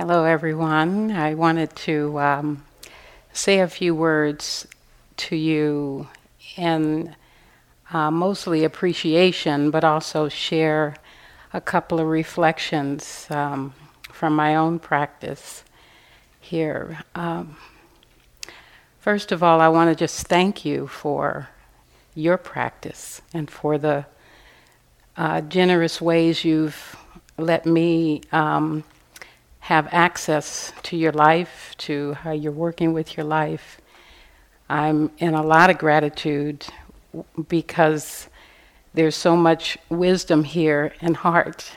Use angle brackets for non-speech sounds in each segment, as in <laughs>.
Hello, everyone. I wanted to um, say a few words to you in uh, mostly appreciation, but also share a couple of reflections um, from my own practice here. Um, first of all, I want to just thank you for your practice and for the uh, generous ways you've let me um, have access to your life, to how you're working with your life. I'm in a lot of gratitude because there's so much wisdom here and heart,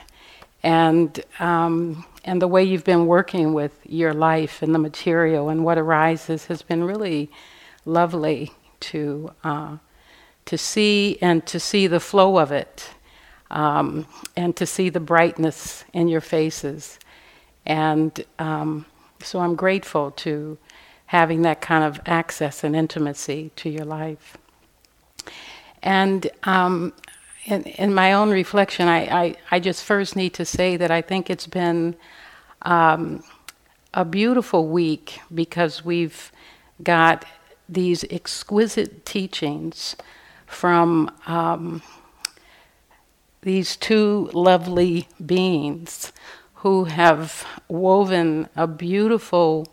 and um, and the way you've been working with your life and the material and what arises has been really lovely to uh, to see and to see the flow of it, um, and to see the brightness in your faces. And um, so I'm grateful to having that kind of access and intimacy to your life. And um, in, in, my own reflection, I, I, I, just first need to say that I think it's been um, a beautiful week because we've got these exquisite teachings from um, these two lovely beings who have woven a beautiful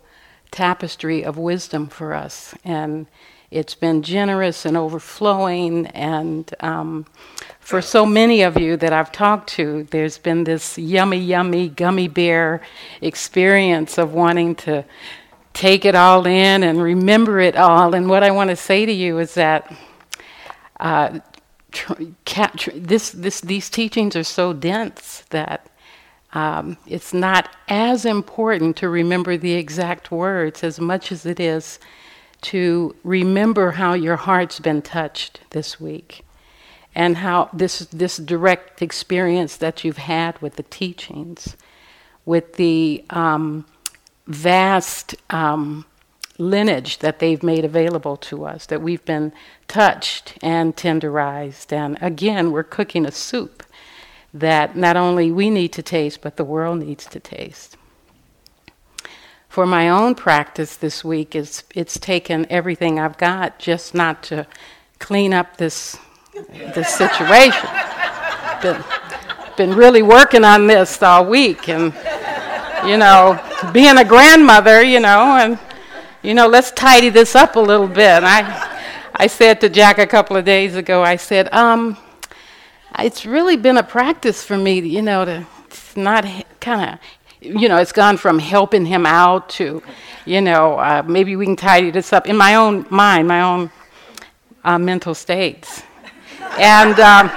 tapestry of wisdom for us. And it's been generous and overflowing. And um, for so many of you that I've talked to, there's been this yummy, yummy gummy bear experience of wanting to take it all in and remember it all. And what I want to say to you is that. Uh, tr- tr- this, this, these teachings are so dense that um, it's not as important to remember the exact words as much as it is to remember how your heart's been touched this week and how this, this direct experience that you've had with the teachings, with the um, vast um, lineage that they've made available to us, that we've been touched and tenderized. And again, we're cooking a soup that not only we need to taste, but the world needs to taste. For my own practice this week, it's, it's taken everything I've got just not to clean up this, this situation. <laughs> been, been really working on this all week, and, you know, being a grandmother, you know, and, you know, let's tidy this up a little bit. I, I said to Jack a couple of days ago, I said, um, it's really been a practice for me, you know, to not kind of, you know, it's gone from helping him out to, you know, uh, maybe we can tidy this up in my own mind, my own uh, mental states. and, um,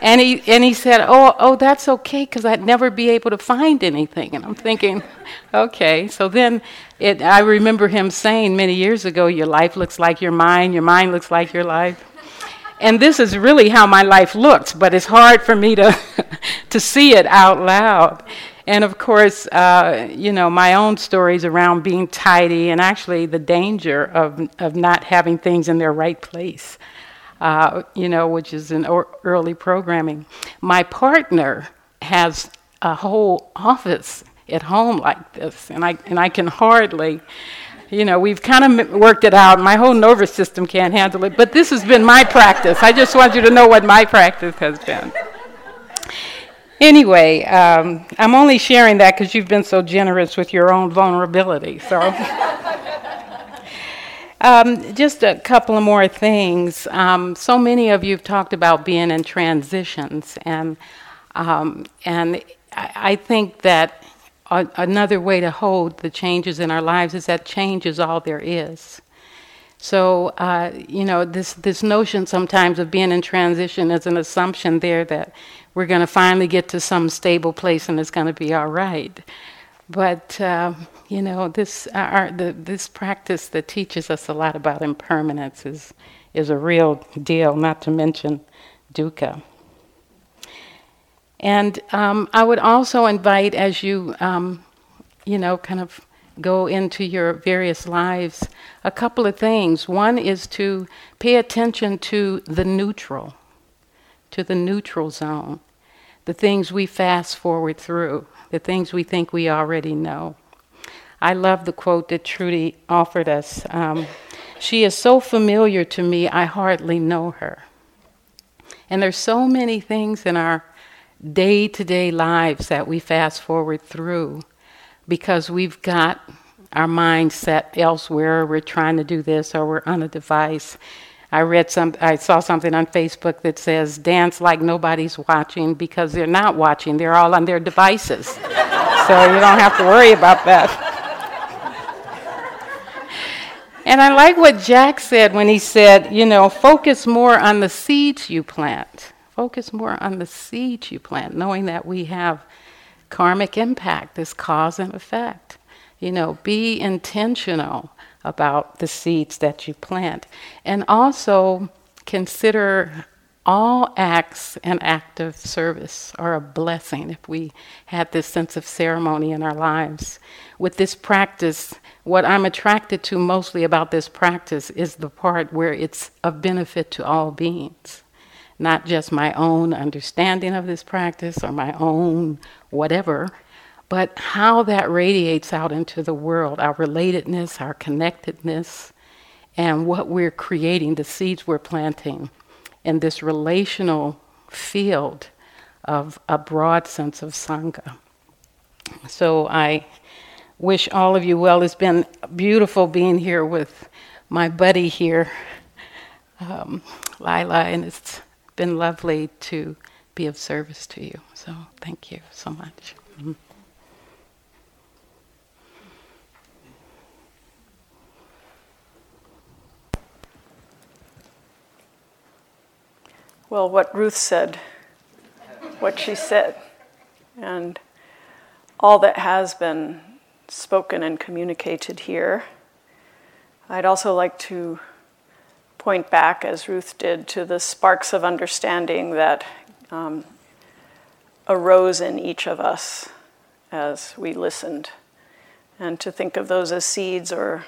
and he, and he said, oh, oh, that's okay, because I'd never be able to find anything. And I'm thinking, <laughs> okay. So then it, I remember him saying many years ago, your life looks like your mind, your mind looks like your life and this is really how my life looks, but it's hard for me to, <laughs> to see it out loud. And of course, uh, you know, my own stories around being tidy and actually the danger of, of not having things in their right place, uh, you know, which is in or- early programming. My partner has a whole office at home like this, and I, and I can hardly you know, we've kind of worked it out. My whole nervous system can't handle it, but this has been my practice. I just want you to know what my practice has been. Anyway, um, I'm only sharing that because you've been so generous with your own vulnerability. So, <laughs> um, just a couple of more things. Um, so many of you have talked about being in transitions, and um, and I, I think that another way to hold the changes in our lives is that change is all there is. So, uh, you know, this, this notion sometimes of being in transition is an assumption there that we're going to finally get to some stable place and it's going to be all right. But, uh, you know, this, our, the, this practice that teaches us a lot about impermanence is, is a real deal, not to mention dukkha. And um, I would also invite, as you, um, you know, kind of go into your various lives, a couple of things. One is to pay attention to the neutral, to the neutral zone. the things we fast forward through, the things we think we already know. I love the quote that Trudy offered us. Um, she is so familiar to me, I hardly know her. And there's so many things in our day to day lives that we fast forward through because we've got our mind set elsewhere. We're trying to do this or we're on a device. I read some, I saw something on Facebook that says, dance like nobody's watching because they're not watching. They're all on their devices. <laughs> so you don't have to worry about that. And I like what Jack said when he said, you know, focus more on the seeds you plant. Focus more on the seeds you plant, knowing that we have karmic impact, this cause and effect. You know, be intentional about the seeds that you plant. And also consider all acts and of service are a blessing if we had this sense of ceremony in our lives. With this practice, what I'm attracted to mostly about this practice is the part where it's of benefit to all beings not just my own understanding of this practice or my own whatever, but how that radiates out into the world, our relatedness, our connectedness, and what we're creating, the seeds we're planting in this relational field of a broad sense of Sangha. So I wish all of you well. It's been beautiful being here with my buddy here, um, Lila, and it's been lovely to be of service to you. So thank you so much. Mm-hmm. Well, what Ruth said, what she said, and all that has been spoken and communicated here. I'd also like to point back, as Ruth did, to the sparks of understanding that um, arose in each of us as we listened, and to think of those as seeds or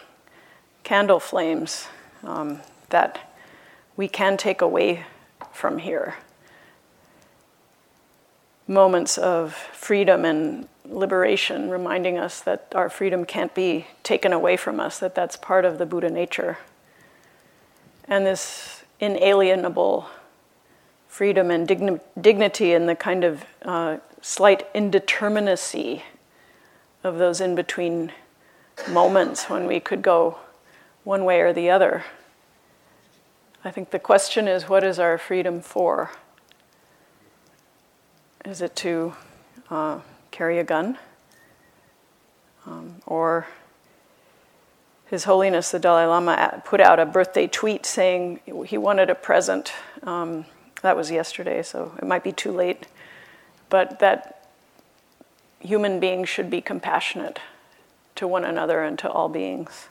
candle flames um, that we can take away from here. Moments of freedom and liberation, reminding us that our freedom can't be taken away from us, that that's part of the Buddha nature and this inalienable freedom and digni- dignity and the kind of uh, slight indeterminacy of those in between moments when we could go one way or the other. I think the question is what is our freedom for? Is it to uh, carry a gun? Um, or his Holiness the Dalai Lama put out a birthday tweet saying he wanted a present. Um, that was yesterday, so it might be too late. But that human beings should be compassionate to one another and to all beings.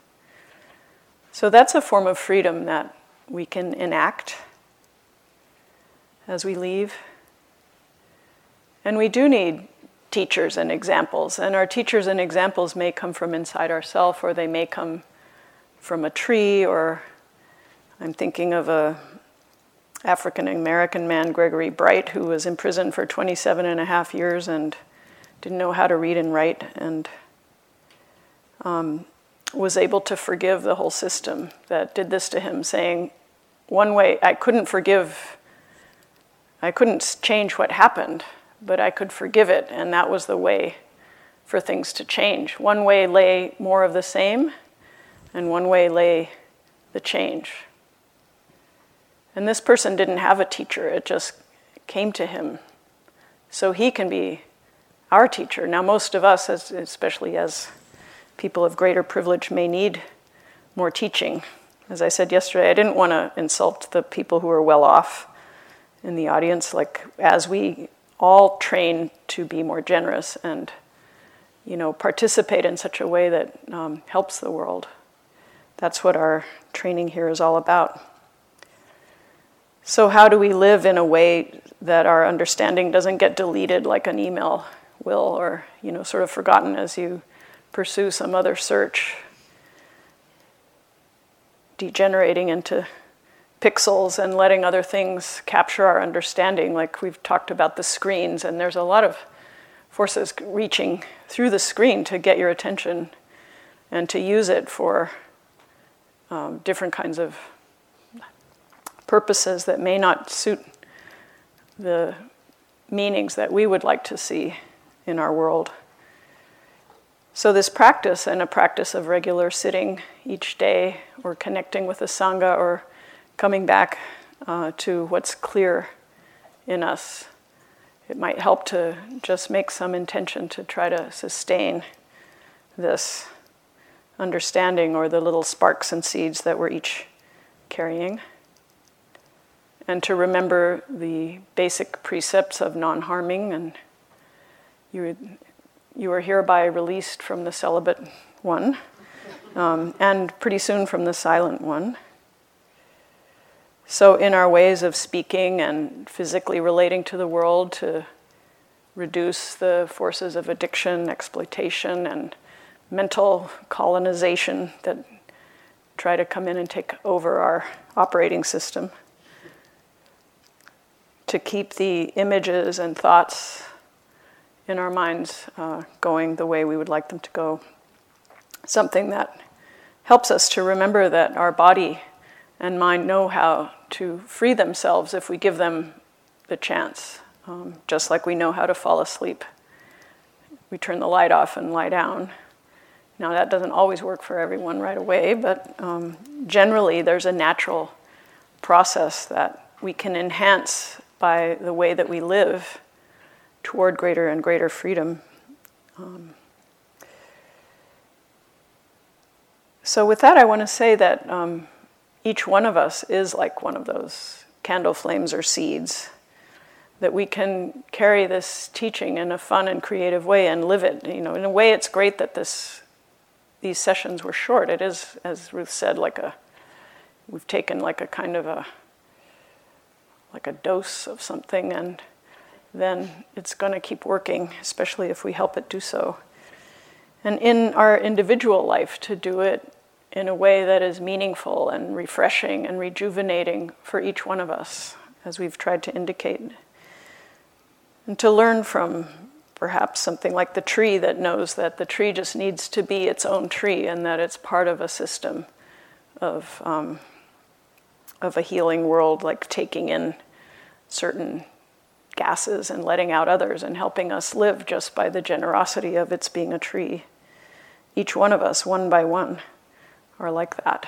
So that's a form of freedom that we can enact as we leave. And we do need teachers and examples. And our teachers and examples may come from inside ourselves, or they may come from a tree, or I'm thinking of a African American man, Gregory Bright, who was in prison for 27 and a half years and didn't know how to read and write, and um, was able to forgive the whole system that did this to him, saying, One way, I couldn't forgive, I couldn't change what happened, but I could forgive it, and that was the way for things to change. One way lay more of the same, and one way lay the change. And this person didn't have a teacher, it just came to him. So he can be our teacher. Now, most of us, especially as people of greater privilege, may need more teaching. As I said yesterday, I didn't want to insult the people who are well off in the audience. Like, as we all train to be more generous and you know participate in such a way that um, helps the world. That's what our training here is all about. So how do we live in a way that our understanding doesn't get deleted like an email will or you know sort of forgotten as you pursue some other search? Degenerating into pixels and letting other things capture our understanding. Like we've talked about the screens, and there's a lot of forces reaching through the screen to get your attention and to use it for um, different kinds of purposes that may not suit the meanings that we would like to see in our world. So, this practice and a practice of regular sitting each day, or connecting with the Sangha, or coming back uh, to what's clear in us, it might help to just make some intention to try to sustain this understanding or the little sparks and seeds that we're each carrying. And to remember the basic precepts of non harming, and you, you are hereby released from the celibate one, um, and pretty soon from the silent one. So, in our ways of speaking and physically relating to the world, to reduce the forces of addiction, exploitation, and mental colonization that try to come in and take over our operating system. To keep the images and thoughts in our minds uh, going the way we would like them to go. Something that helps us to remember that our body and mind know how to free themselves if we give them the chance, um, just like we know how to fall asleep. We turn the light off and lie down. Now, that doesn't always work for everyone right away, but um, generally, there's a natural process that we can enhance by the way that we live toward greater and greater freedom. Um, so, with that, I want to say that um, each one of us is like one of those candle flames or seeds. That we can carry this teaching in a fun and creative way and live it. You know, in a way, it's great that this these sessions were short. It is, as Ruth said, like a we've taken like a kind of a like a dose of something and then it's going to keep working, especially if we help it do so. And in our individual life, to do it in a way that is meaningful and refreshing and rejuvenating for each one of us, as we've tried to indicate. And to learn from perhaps something like the tree that knows that the tree just needs to be its own tree and that it's part of a system of, um, of a healing world, like taking in certain gases and letting out others and helping us live just by the generosity of its being a tree. Each one of us, one by one, are like that.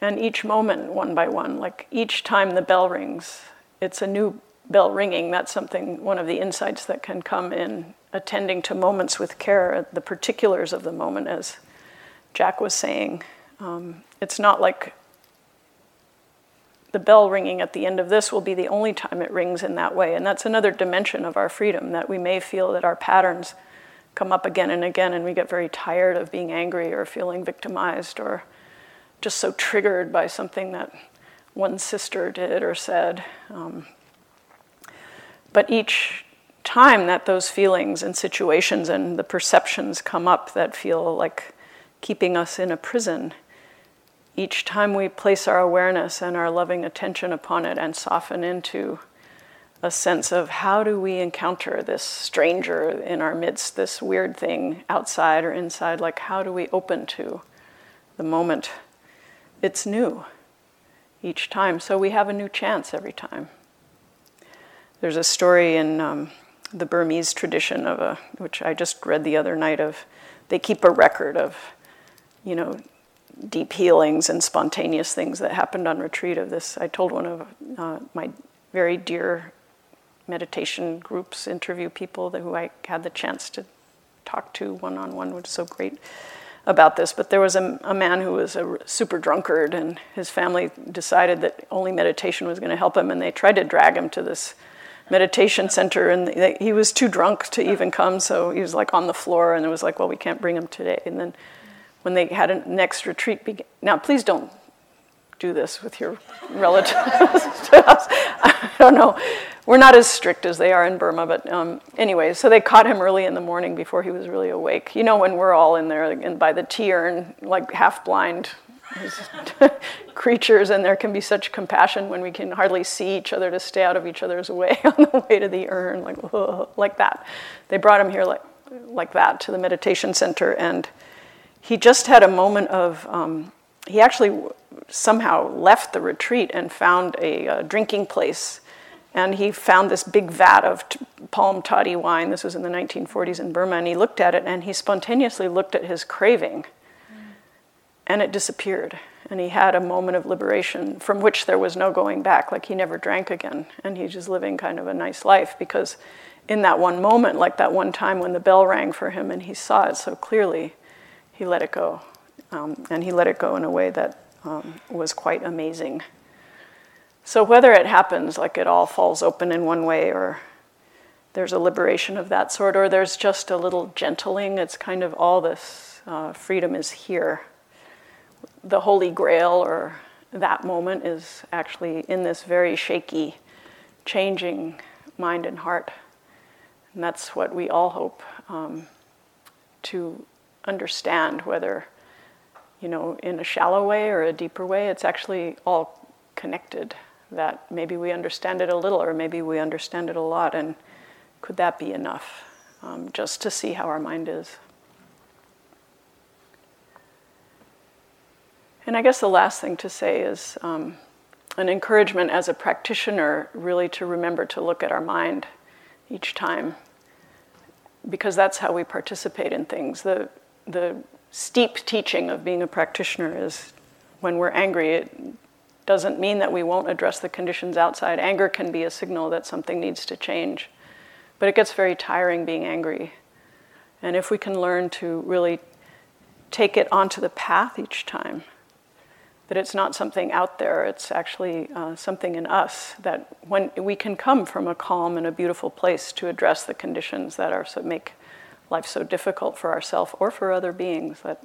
And each moment, one by one, like each time the bell rings, it's a new bell ringing, that's something, one of the insights that can come in attending to moments with care, the particulars of the moment, as Jack was saying. Um, it's not like the bell ringing at the end of this will be the only time it rings in that way. And that's another dimension of our freedom that we may feel that our patterns come up again and again, and we get very tired of being angry or feeling victimized or just so triggered by something that one sister did or said. Um, but each time that those feelings and situations and the perceptions come up that feel like keeping us in a prison, each time we place our awareness and our loving attention upon it and soften into a sense of how do we encounter this stranger in our midst, this weird thing outside or inside, like how do we open to the moment? It's new each time, so we have a new chance every time. There's a story in um, the Burmese tradition of a, which I just read the other night of, they keep a record of, you know, deep healings and spontaneous things that happened on retreat of this. I told one of uh, my very dear meditation groups interview people that, who I had the chance to talk to one on one, which is so great about this. But there was a, a, man who was a super drunkard, and his family decided that only meditation was going to help him, and they tried to drag him to this meditation center, and he was too drunk to even come, so he was like on the floor, and it was like, well, we can't bring him today. And then when they had a next retreat, now please don't do this with your relatives. <laughs> I don't know. We're not as strict as they are in Burma, but um, anyway, so they caught him early in the morning before he was really awake. You know, when we're all in there and by the tea urn, like half blind, <laughs> creatures, and there can be such compassion when we can hardly see each other to stay out of each other's way <laughs> on the way to the urn, like like that. They brought him here like like that to the meditation center, and he just had a moment of. Um, he actually somehow left the retreat and found a, a drinking place and he found this big vat of t- palm toddy wine. This was in the 1940s in Burma. And he looked at it and he spontaneously looked at his craving. And it disappeared. And he had a moment of liberation from which there was no going back. Like he never drank again. And he's just living kind of a nice life because in that one moment, like that one time when the bell rang for him and he saw it so clearly, he let it go. Um, and he let it go in a way that um, was quite amazing. So, whether it happens like it all falls open in one way, or there's a liberation of that sort, or there's just a little gentling, it's kind of all this uh, freedom is here. The Holy Grail, or that moment, is actually in this very shaky, changing mind and heart. And that's what we all hope um, to understand, whether, you know, in a shallow way or a deeper way, it's actually all connected that maybe we understand it a little or maybe we understand it a lot, and could that be enough um, just to see how our mind is? And I guess the last thing to say is um, an encouragement as a practitioner really to remember to look at our mind each time because that's how we participate in things. The, the steep teaching of being a practitioner is when we're angry, it doesn't mean that we won't address the conditions outside. Anger can be a signal that something needs to change. But it gets very tiring being angry. And if we can learn to really take it onto the path each time, that it's not something out there, it's actually uh, something in us, that when we can come from a calm and a beautiful place to address the conditions that are so make life so difficult for ourselves or for other beings, that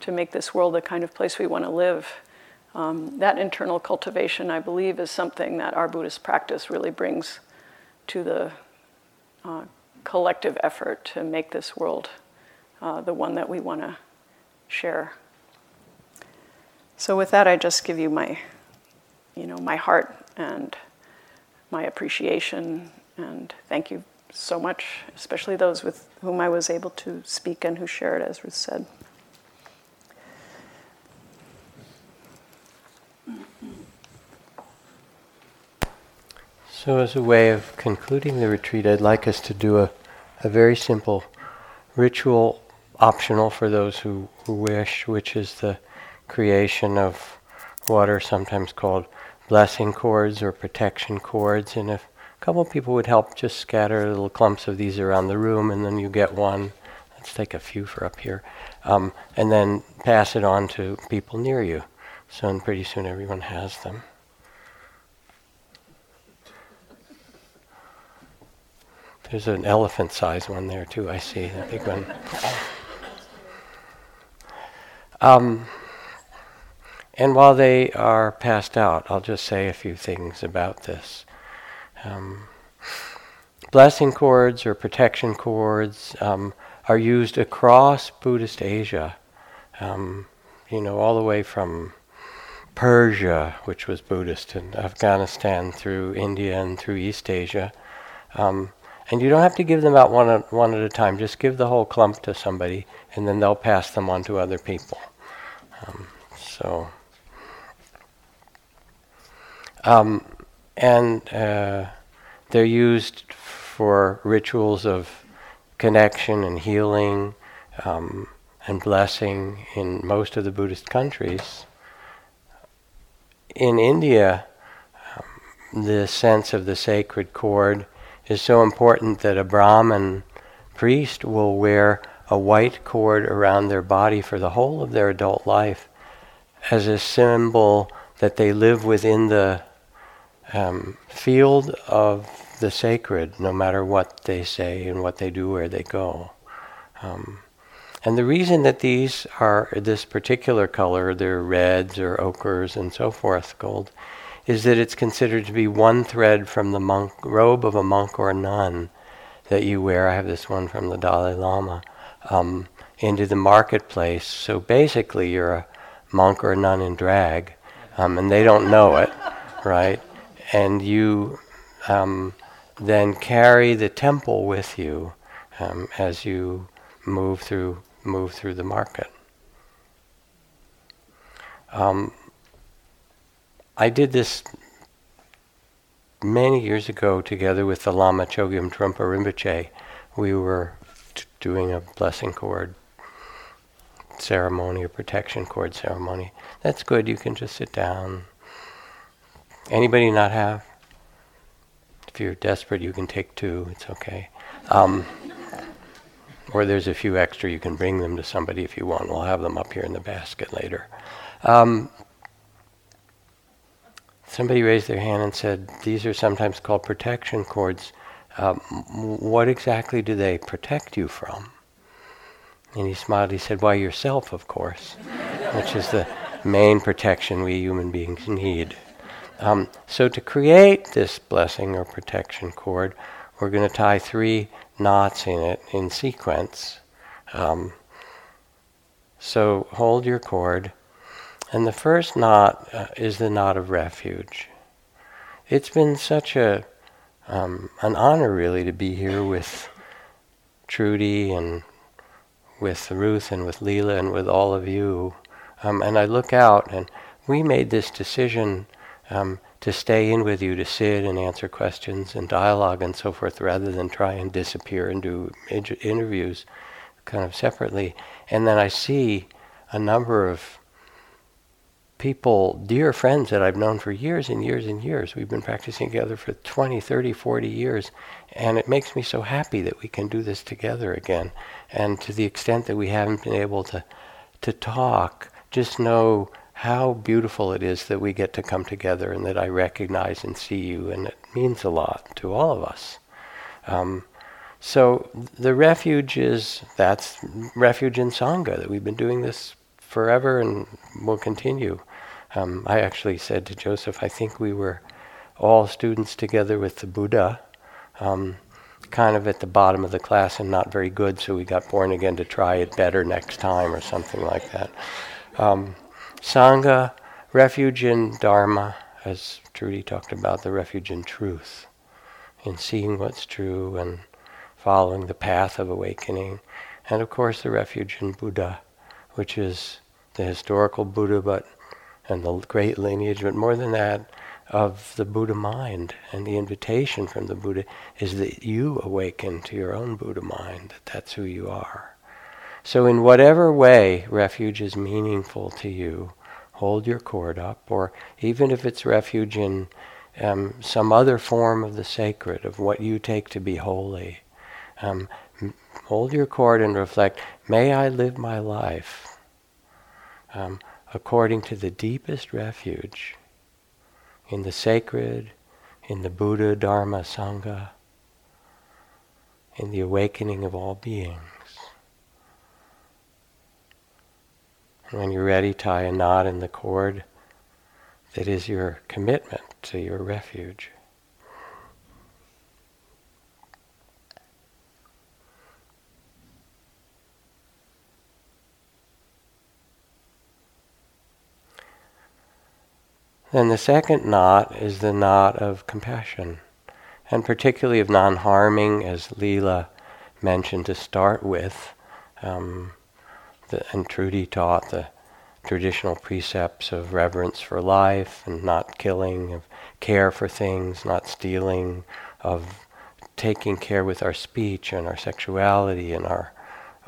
to make this world the kind of place we want to live um, that internal cultivation, I believe, is something that our Buddhist practice really brings to the uh, collective effort to make this world uh, the one that we want to share. So, with that, I just give you my, you know, my heart and my appreciation, and thank you so much, especially those with whom I was able to speak and who shared, as Ruth said. So, as a way of concluding the retreat, I'd like us to do a, a very simple ritual, optional for those who, who wish, which is the creation of what are sometimes called blessing cords or protection cords. And if couple people would help just scatter little clumps of these around the room, and then you get one. Let's take a few for up here. Um, and then pass it on to people near you. So, and pretty soon everyone has them. There's an elephant sized one there too, I see, a big one. Um, and while they are passed out, I'll just say a few things about this. Um, blessing cords or protection cords um, are used across Buddhist Asia, um, you know, all the way from Persia, which was Buddhist, and Afghanistan through India and through East Asia. Um, and you don't have to give them out one at, one at a time. Just give the whole clump to somebody, and then they'll pass them on to other people. Um, so, um, and uh, they're used for rituals of connection and healing um, and blessing in most of the Buddhist countries. In India, um, the sense of the sacred cord is so important that a Brahmin priest will wear a white cord around their body for the whole of their adult life as a symbol that they live within the um, field of the sacred, no matter what they say and what they do where they go. Um, and the reason that these are this particular color, they're reds or ochres and so forth, gold, is that it's considered to be one thread from the monk robe of a monk or a nun that you wear. I have this one from the Dalai Lama um, into the marketplace. So basically, you're a monk or a nun in drag, um, and they don't know it, right? And you um, then carry the temple with you um, as you move through move through the market. Um, I did this many years ago together with the Lama Chogyam Trungpa Rinpoche. We were t- doing a blessing cord ceremony, a protection cord ceremony. That's good. You can just sit down. Anybody not have? If you're desperate, you can take two. It's okay. Um, or there's a few extra. You can bring them to somebody if you want. We'll have them up here in the basket later. Um, somebody raised their hand and said, These are sometimes called protection cords. Um, what exactly do they protect you from? And he smiled. He said, Why, yourself, of course, which is the main protection we human beings need. Um, so, to create this blessing or protection cord, we're going to tie three knots in it in sequence. Um, so, hold your cord. And the first knot uh, is the knot of refuge. It's been such a um, an honor, really, to be here with Trudy and with Ruth and with Lila and with all of you. Um, and I look out, and we made this decision um, to stay in with you, to sit and answer questions and dialogue and so forth, rather than try and disappear and do interviews kind of separately. And then I see a number of people, dear friends that I've known for years and years and years. We've been practicing together for 20, 30, 40 years. And it makes me so happy that we can do this together again. And to the extent that we haven't been able to, to talk, just know how beautiful it is that we get to come together and that I recognize and see you. And it means a lot to all of us. Um, so the refuge is that's refuge in Sangha that we've been doing this forever and will continue. Um, I actually said to Joseph, I think we were all students together with the Buddha, um, kind of at the bottom of the class and not very good, so we got born again to try it better next time or something like that. Um, Sangha, refuge in Dharma, as Trudy talked about, the refuge in truth, in seeing what's true and following the path of awakening. And of course, the refuge in Buddha, which is the historical Buddha, but and the great lineage, but more than that, of the Buddha mind. And the invitation from the Buddha is that you awaken to your own Buddha mind, that that's who you are. So, in whatever way refuge is meaningful to you, hold your cord up, or even if it's refuge in um, some other form of the sacred, of what you take to be holy, um, hold your cord and reflect, may I live my life. Um, according to the deepest refuge in the sacred, in the Buddha, Dharma, Sangha, in the awakening of all beings. When you're ready, tie a knot in the cord that is your commitment to your refuge. Then the second knot is the knot of compassion, and particularly of non harming, as Lila mentioned to start with. Um, the, and Trudy taught the traditional precepts of reverence for life and not killing, of care for things, not stealing, of taking care with our speech and our sexuality and our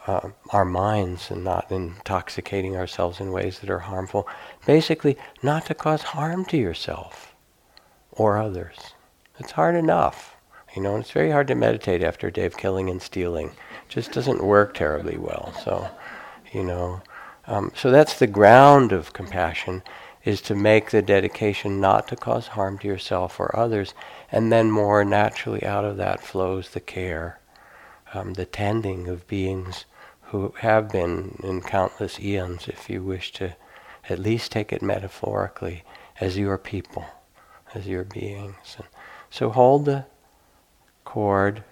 uh, our minds and not intoxicating ourselves in ways that are harmful. Basically, not to cause harm to yourself or others. It's hard enough. You know, it's very hard to meditate after a day of killing and stealing. It just doesn't work terribly well. So, you know, um, so that's the ground of compassion is to make the dedication not to cause harm to yourself or others, and then more naturally out of that flows the care, um, the tending of beings who have been in countless eons, if you wish to at least take it metaphorically, as your people, as your beings. And so hold the cord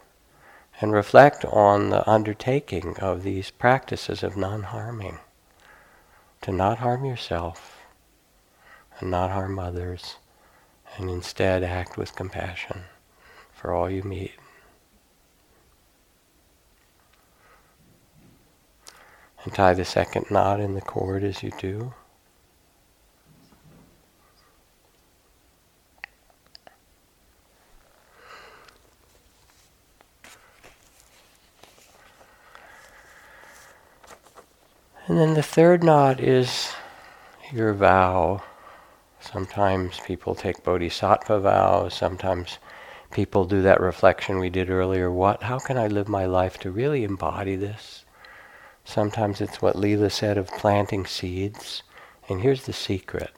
and reflect on the undertaking of these practices of non harming. to not harm yourself and not harm others, and instead act with compassion for all you meet. And tie the second knot in the cord as you do. And then the third knot is your vow. Sometimes people take bodhisattva vows, sometimes people do that reflection we did earlier. What how can I live my life to really embody this? Sometimes it's what Lila said of planting seeds. And here's the secret.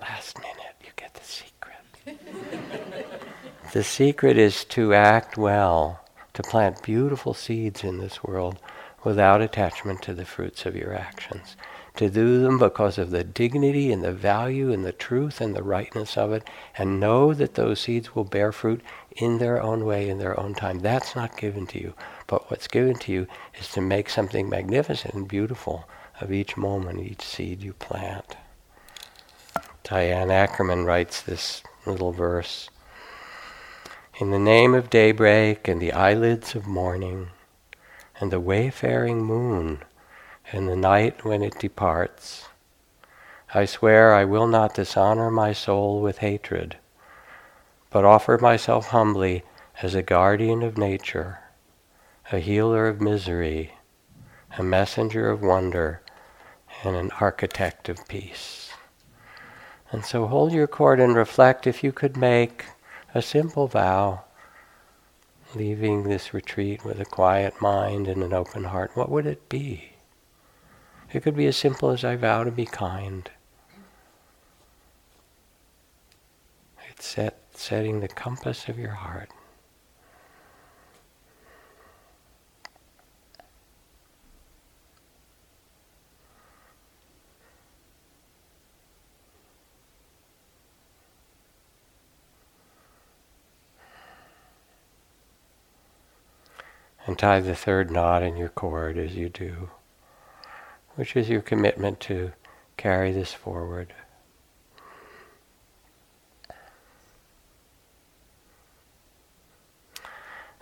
Last minute, you get the secret. <laughs> the secret is to act well, to plant beautiful seeds in this world without attachment to the fruits of your actions. To do them because of the dignity and the value and the truth and the rightness of it, and know that those seeds will bear fruit in their own way, in their own time. That's not given to you. But what's given to you is to make something magnificent and beautiful of each moment, each seed you plant. Diane Ackerman writes this little verse In the name of daybreak and the eyelids of morning, and the wayfaring moon, and the night when it departs. I swear I will not dishonor my soul with hatred, but offer myself humbly as a guardian of nature, a healer of misery, a messenger of wonder, and an architect of peace. And so hold your cord and reflect if you could make a simple vow leaving this retreat with a quiet mind and an open heart, what would it be? It could be as simple as I vow to be kind. It's set, setting the compass of your heart. And tie the third knot in your cord as you do, which is your commitment to carry this forward.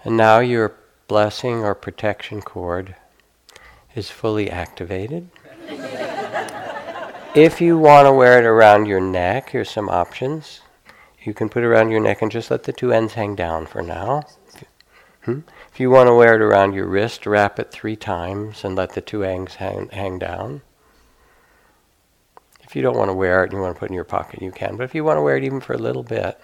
And now your blessing or protection cord is fully activated. <laughs> if you want to wear it around your neck, here's some options. You can put it around your neck and just let the two ends hang down for now. Hmm? If you want to wear it around your wrist, wrap it three times and let the two ends hang, hang down. If you don't want to wear it and you want to put it in your pocket, you can. But if you want to wear it even for a little bit,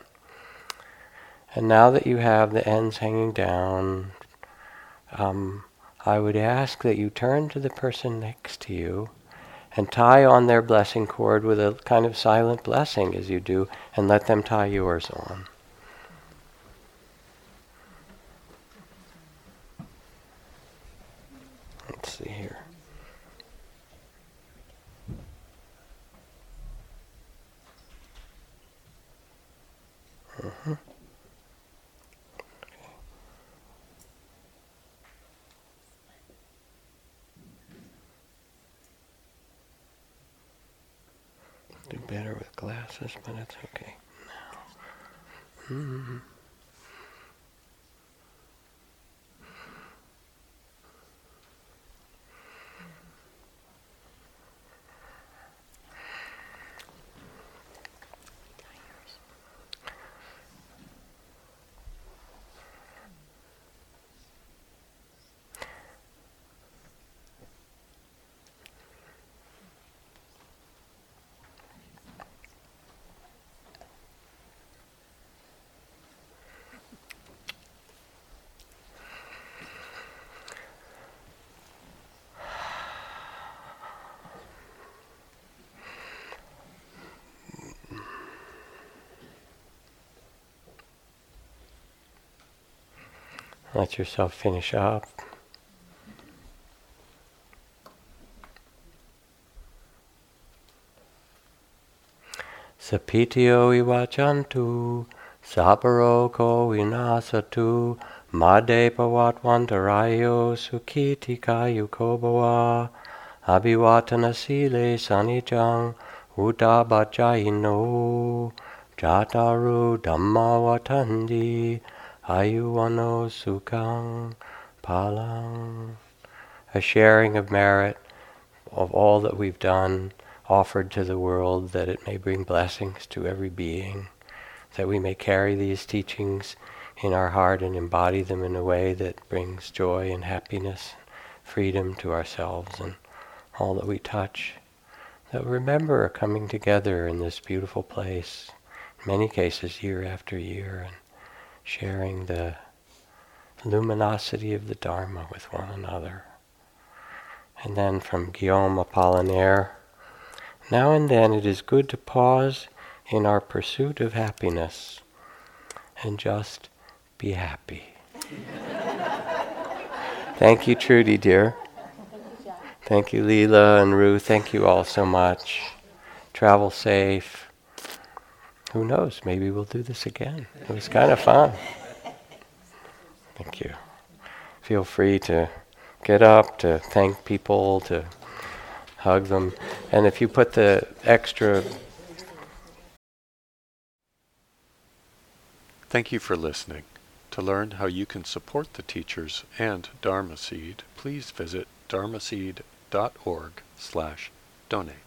and now that you have the ends hanging down, um, I would ask that you turn to the person next to you and tie on their blessing cord with a kind of silent blessing as you do, and let them tie yours on. Let's see here. Do better with glasses, but it's okay. Now. Mm-hmm. Let yourself finish up. Sapitio iwachantu, saparo ko vinasatu, made pavat vantarayo sukhiti kayu kobawa, Abhivatana sile sanijang utabajayino jataru dhammawatandi ayuvano sukhang palang. A sharing of merit of all that we've done offered to the world that it may bring blessings to every being, that we may carry these teachings in our heart and embody them in a way that brings joy and happiness, freedom to ourselves and all that we touch. That we remember coming together in this beautiful place, in many cases year after year, and sharing the luminosity of the Dharma with one another. And then from Guillaume Apollinaire, now and then it is good to pause in our pursuit of happiness and just be happy. <laughs> Thank you, Trudy, dear. Thank you, Lila and Ruth. Thank you all so much. Travel safe. Who knows? Maybe we'll do this again. It was kind of fun. Thank you. Feel free to get up, to thank people, to hug them. And if you put the extra. Thank you for listening. To learn how you can support the teachers and Dharma Seed, please visit dharma dharmaseed.org slash donate.